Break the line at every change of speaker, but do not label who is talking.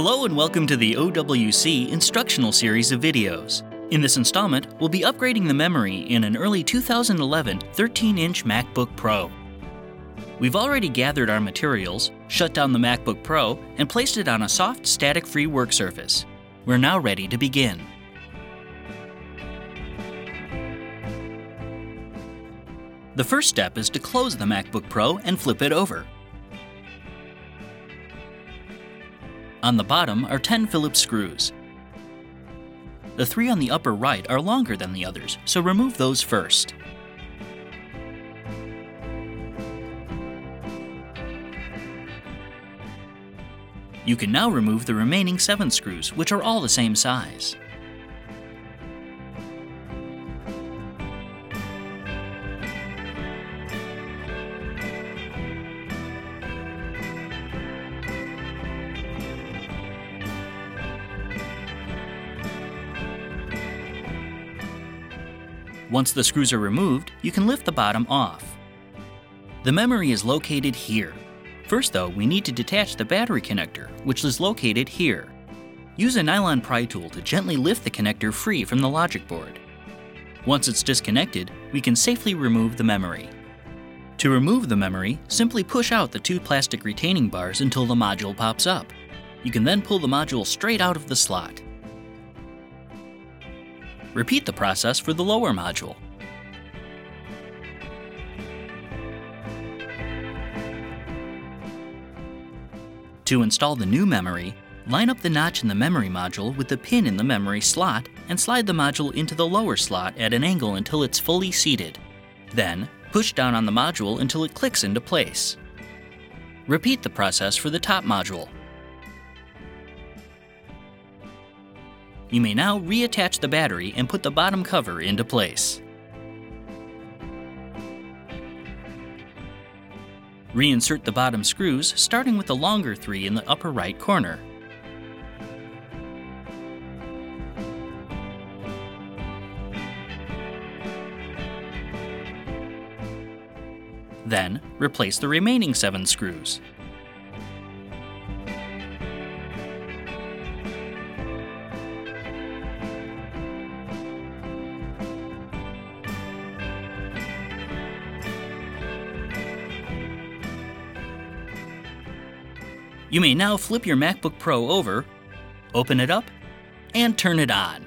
Hello and welcome to the OWC instructional series of videos. In this installment, we'll be upgrading the memory in an early 2011 13 inch MacBook Pro. We've already gathered our materials, shut down the MacBook Pro, and placed it on a soft, static free work surface. We're now ready to begin. The first step is to close the MacBook Pro and flip it over. On the bottom are 10 Phillips screws. The three on the upper right are longer than the others, so remove those first. You can now remove the remaining 7 screws, which are all the same size. Once the screws are removed, you can lift the bottom off. The memory is located here. First though, we need to detach the battery connector, which is located here. Use a nylon pry tool to gently lift the connector free from the logic board. Once it's disconnected, we can safely remove the memory. To remove the memory, simply push out the two plastic retaining bars until the module pops up. You can then pull the module straight out of the slot. Repeat the process for the lower module. To install the new memory, line up the notch in the memory module with the pin in the memory slot and slide the module into the lower slot at an angle until it's fully seated. Then, push down on the module until it clicks into place. Repeat the process for the top module. You may now reattach the battery and put the bottom cover into place. Reinsert the bottom screws, starting with the longer three in the upper right corner. Then, replace the remaining seven screws. You may now flip your MacBook Pro over, open it up, and turn it on.